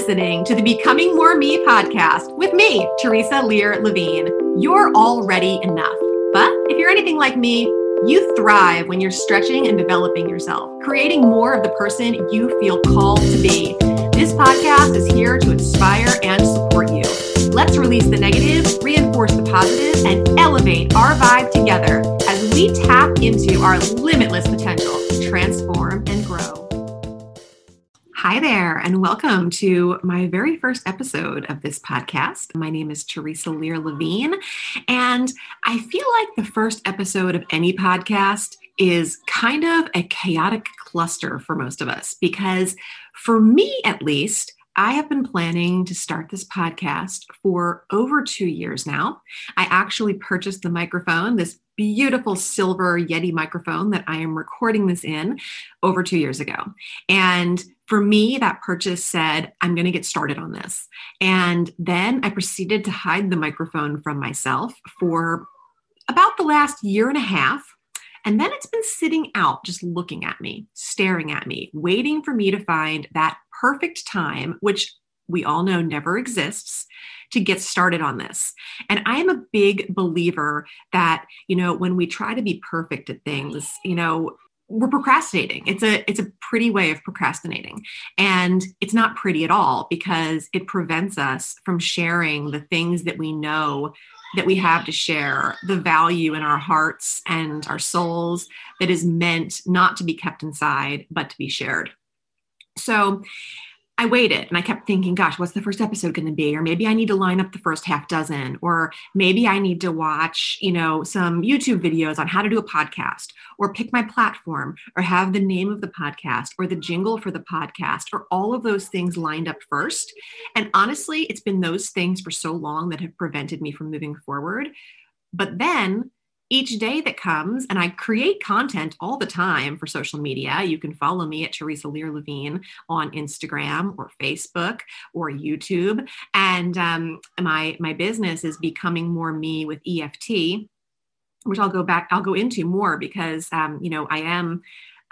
listening to the Becoming More Me podcast with me, Theresa Lear Levine. You're already enough. But if you're anything like me, you thrive when you're stretching and developing yourself, creating more of the person you feel called to be. This podcast is here to inspire and support you. Let's release the negative, reinforce the positive, and elevate our vibe together as we tap into our limitless potential to transform. Hi there, and welcome to my very first episode of this podcast. My name is Theresa Lear Levine, and I feel like the first episode of any podcast is kind of a chaotic cluster for most of us because, for me at least, I have been planning to start this podcast for over two years now. I actually purchased the microphone, this beautiful silver Yeti microphone that I am recording this in over two years ago. And for me, that purchase said, I'm going to get started on this. And then I proceeded to hide the microphone from myself for about the last year and a half. And then it's been sitting out, just looking at me, staring at me, waiting for me to find that perfect time, which we all know never exists, to get started on this. And I am a big believer that, you know, when we try to be perfect at things, you know, we're procrastinating. It's a it's a pretty way of procrastinating. And it's not pretty at all because it prevents us from sharing the things that we know that we have to share the value in our hearts and our souls that is meant not to be kept inside but to be shared. So I waited and I kept thinking, gosh, what's the first episode going to be? Or maybe I need to line up the first half dozen, or maybe I need to watch, you know, some YouTube videos on how to do a podcast, or pick my platform, or have the name of the podcast, or the jingle for the podcast, or all of those things lined up first. And honestly, it's been those things for so long that have prevented me from moving forward. But then each day that comes, and I create content all the time for social media. You can follow me at Theresa Lear Levine on Instagram or Facebook or YouTube. And um, my my business is becoming more me with EFT, which I'll go back. I'll go into more because um, you know I am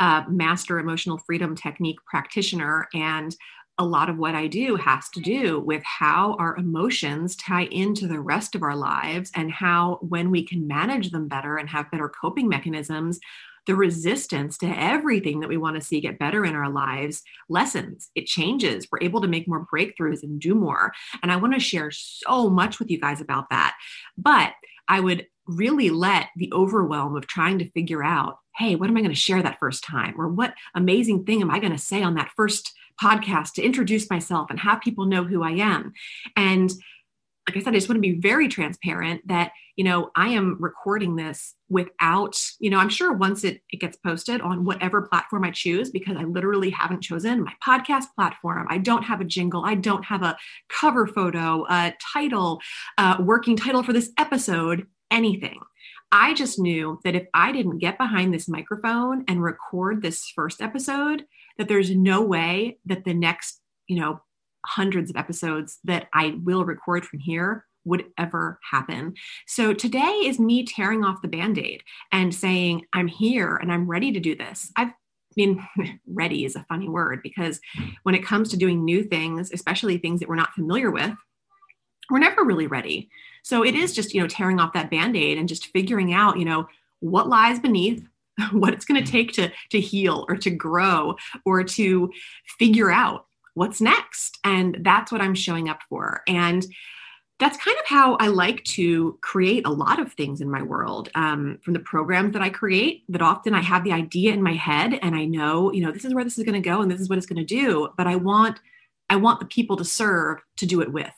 a master emotional freedom technique practitioner and a lot of what I do has to do with how our emotions tie into the rest of our lives and how, when we can manage them better and have better coping mechanisms, the resistance to everything that we want to see get better in our lives lessens. It changes. We're able to make more breakthroughs and do more. And I want to share so much with you guys about that. But I would really let the overwhelm of trying to figure out hey, what am I going to share that first time? Or what amazing thing am I going to say on that first podcast to introduce myself and have people know who I am. And like I said, I just want to be very transparent that, you know, I am recording this without, you know, I'm sure once it, it gets posted on whatever platform I choose, because I literally haven't chosen my podcast platform. I don't have a jingle. I don't have a cover photo, a title, a working title for this episode, anything. I just knew that if I didn't get behind this microphone and record this first episode, that there's no way that the next, you know, hundreds of episodes that I will record from here would ever happen. So today is me tearing off the band aid and saying, I'm here and I'm ready to do this. I've been ready is a funny word because when it comes to doing new things, especially things that we're not familiar with, we're never really ready. So it is just, you know, tearing off that band aid and just figuring out, you know, what lies beneath, what it's going to take to to heal or to grow or to figure out what's next and that's what i'm showing up for and that's kind of how I like to create a lot of things in my world. Um, from the programs that I create, that often I have the idea in my head and I know, you know, this is where this is going to go and this is what it's going to do. But I want, I want the people to serve to do it with,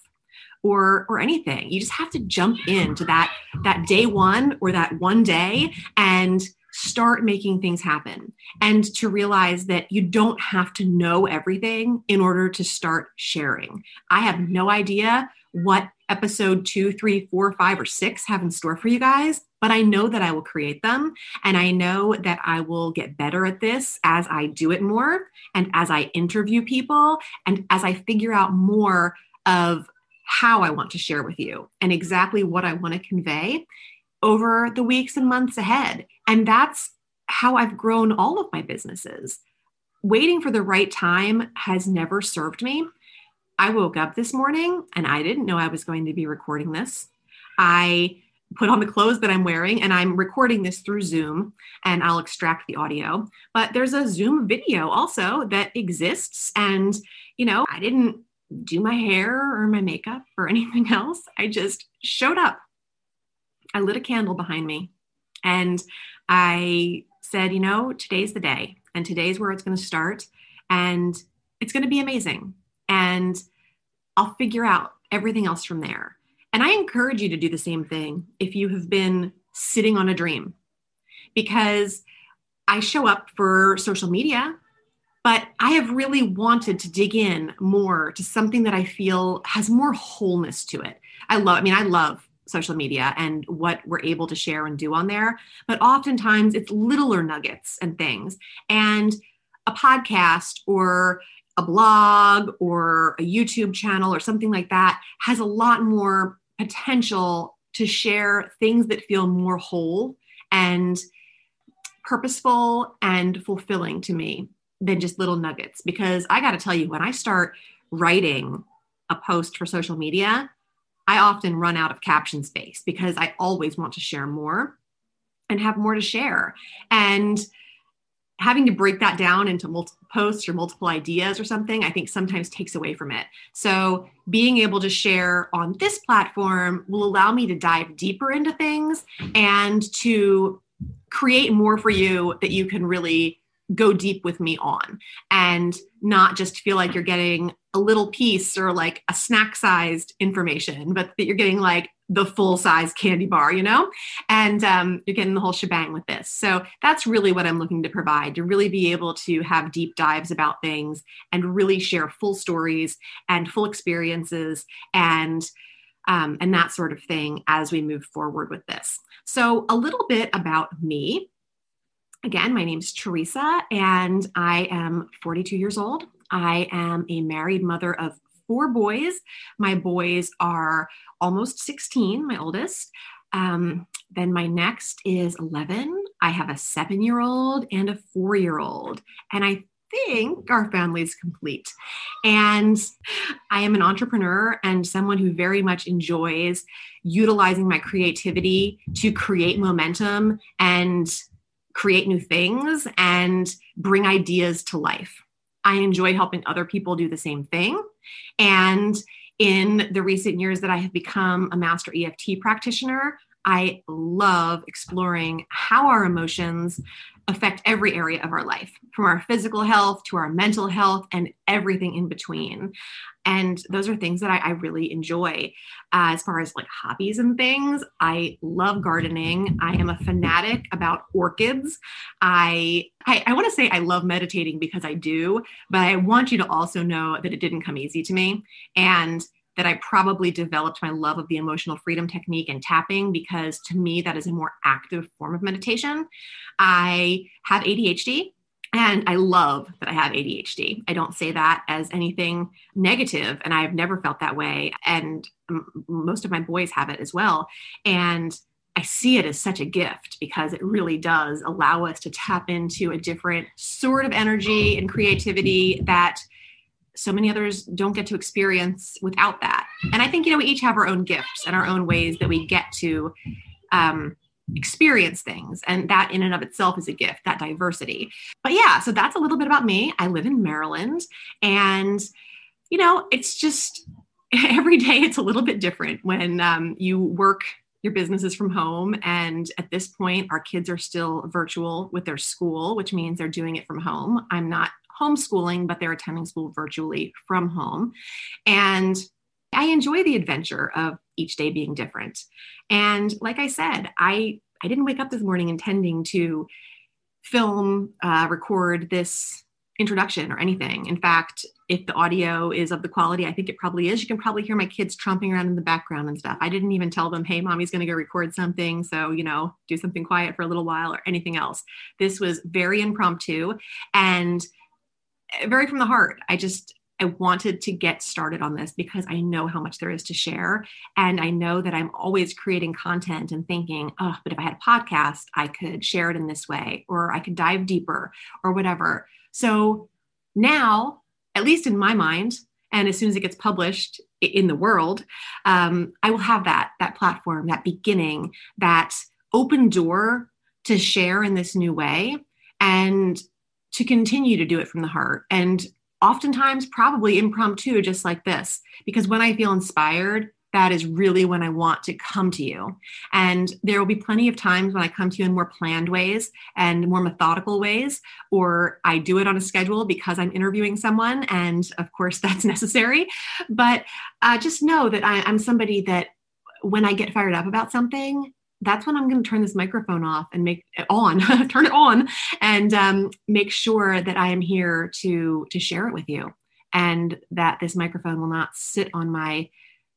or or anything. You just have to jump into that that day one or that one day and start making things happen and to realize that you don't have to know everything in order to start sharing. I have no idea what episode two, three, four, five, or six have in store for you guys, but I know that I will create them. And I know that I will get better at this as I do it more and as I interview people and as I figure out more of how I want to share with you and exactly what I want to convey over the weeks and months ahead. And that's how I've grown all of my businesses. Waiting for the right time has never served me. I woke up this morning and I didn't know I was going to be recording this. I put on the clothes that I'm wearing and I'm recording this through Zoom and I'll extract the audio. But there's a Zoom video also that exists. And, you know, I didn't do my hair or my makeup or anything else. I just showed up. I lit a candle behind me and I said, you know, today's the day and today's where it's going to start and it's going to be amazing. And I'll figure out everything else from there. And I encourage you to do the same thing if you have been sitting on a dream, because I show up for social media, but I have really wanted to dig in more to something that I feel has more wholeness to it. I love, I mean, I love social media and what we're able to share and do on there, but oftentimes it's littler nuggets and things. And a podcast or a blog or a YouTube channel or something like that has a lot more potential to share things that feel more whole and purposeful and fulfilling to me than just little nuggets. Because I got to tell you, when I start writing a post for social media, I often run out of caption space because I always want to share more and have more to share. And having to break that down into multiple posts or multiple ideas or something, I think sometimes takes away from it. So, being able to share on this platform will allow me to dive deeper into things and to create more for you that you can really go deep with me on and not just feel like you're getting a little piece or like a snack sized information, but that you're getting like the full size candy bar, you know? And um, you're getting the whole shebang with this. So that's really what I'm looking to provide to really be able to have deep dives about things and really share full stories and full experiences and um, and that sort of thing as we move forward with this. So, a little bit about me. Again, my name is Theresa, and I am 42 years old. I am a married mother of four boys. My boys are almost 16, my oldest. Um, then my next is 11. I have a seven year old and a four year old. And I think our family is complete. And I am an entrepreneur and someone who very much enjoys utilizing my creativity to create momentum and create new things and bring ideas to life. I enjoy helping other people do the same thing. And in the recent years that I have become a master EFT practitioner, I love exploring how our emotions affect every area of our life, from our physical health to our mental health and everything in between. And those are things that I, I really enjoy. Uh, as far as like hobbies and things, I love gardening. I am a fanatic about orchids. I I, I want to say I love meditating because I do, but I want you to also know that it didn't come easy to me. And that I probably developed my love of the emotional freedom technique and tapping because to me, that is a more active form of meditation. I have ADHD. And I love that I have ADHD. I don't say that as anything negative, and I've never felt that way. And most of my boys have it as well. And I see it as such a gift because it really does allow us to tap into a different sort of energy and creativity that so many others don't get to experience without that. And I think, you know, we each have our own gifts and our own ways that we get to um, experience things. And that in and of itself is a gift, that diversity. But yeah, so that's a little bit about me. I live in Maryland and, you know, it's just every day it's a little bit different when um, you work your businesses from home. And at this point, our kids are still virtual with their school, which means they're doing it from home. I'm not homeschooling, but they're attending school virtually from home. And I enjoy the adventure of each day being different. And like I said, I I didn't wake up this morning intending to film, uh, record this introduction or anything. In fact, if the audio is of the quality I think it probably is, you can probably hear my kids tromping around in the background and stuff. I didn't even tell them, hey, mommy's going to go record something. So, you know, do something quiet for a little while or anything else. This was very impromptu and very from the heart. I just, I wanted to get started on this because I know how much there is to share. And I know that I'm always creating content and thinking, oh, but if I had a podcast, I could share it in this way, or I could dive deeper, or whatever. So now, at least in my mind, and as soon as it gets published in the world um, i will have that that platform that beginning that open door to share in this new way and to continue to do it from the heart and oftentimes probably impromptu just like this because when i feel inspired that is really when I want to come to you. And there will be plenty of times when I come to you in more planned ways and more methodical ways, or I do it on a schedule because I'm interviewing someone. And of course, that's necessary. But uh, just know that I, I'm somebody that when I get fired up about something, that's when I'm going to turn this microphone off and make it on, turn it on, and um, make sure that I am here to to share it with you, and that this microphone will not sit on my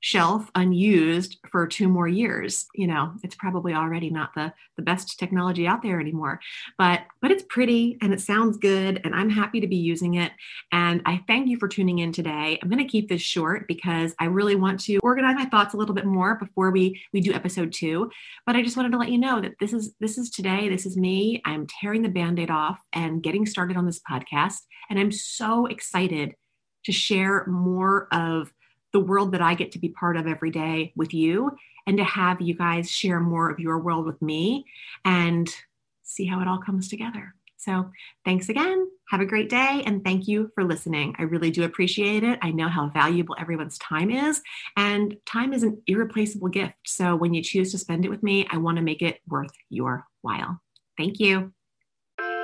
shelf unused for two more years. You know it's probably already not the the best technology out there anymore. But but it's pretty and it sounds good and i'm happy to be using it. And i thank you for tuning in today. I'm going to keep this short because i really want to organize my thoughts a little bit more before we we do episode two. But i just wanted to let you know that this is this is today. This is me. I'm tearing the band-aid off and getting started on this podcast. And i'm so excited to share more of the world that I get to be part of every day with you and to have you guys share more of your world with me and see how it all comes together. So, thanks again. Have a great day. And thank you for listening. I really do appreciate it. I know how valuable everyone's time is, and time is an irreplaceable gift. So, when you choose to spend it with me, I want to make it worth your while. Thank you.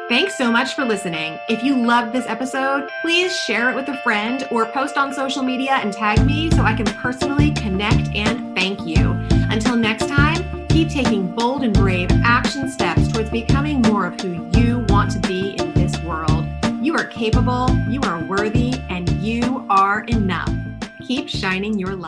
Thanks so much for listening. If you loved this episode, please share it with a friend or post on social media and tag me so I can personally connect and thank you. Until next time, keep taking bold and brave action steps towards becoming more of who you want to be in this world. You are capable, you are worthy, and you are enough. Keep shining your light.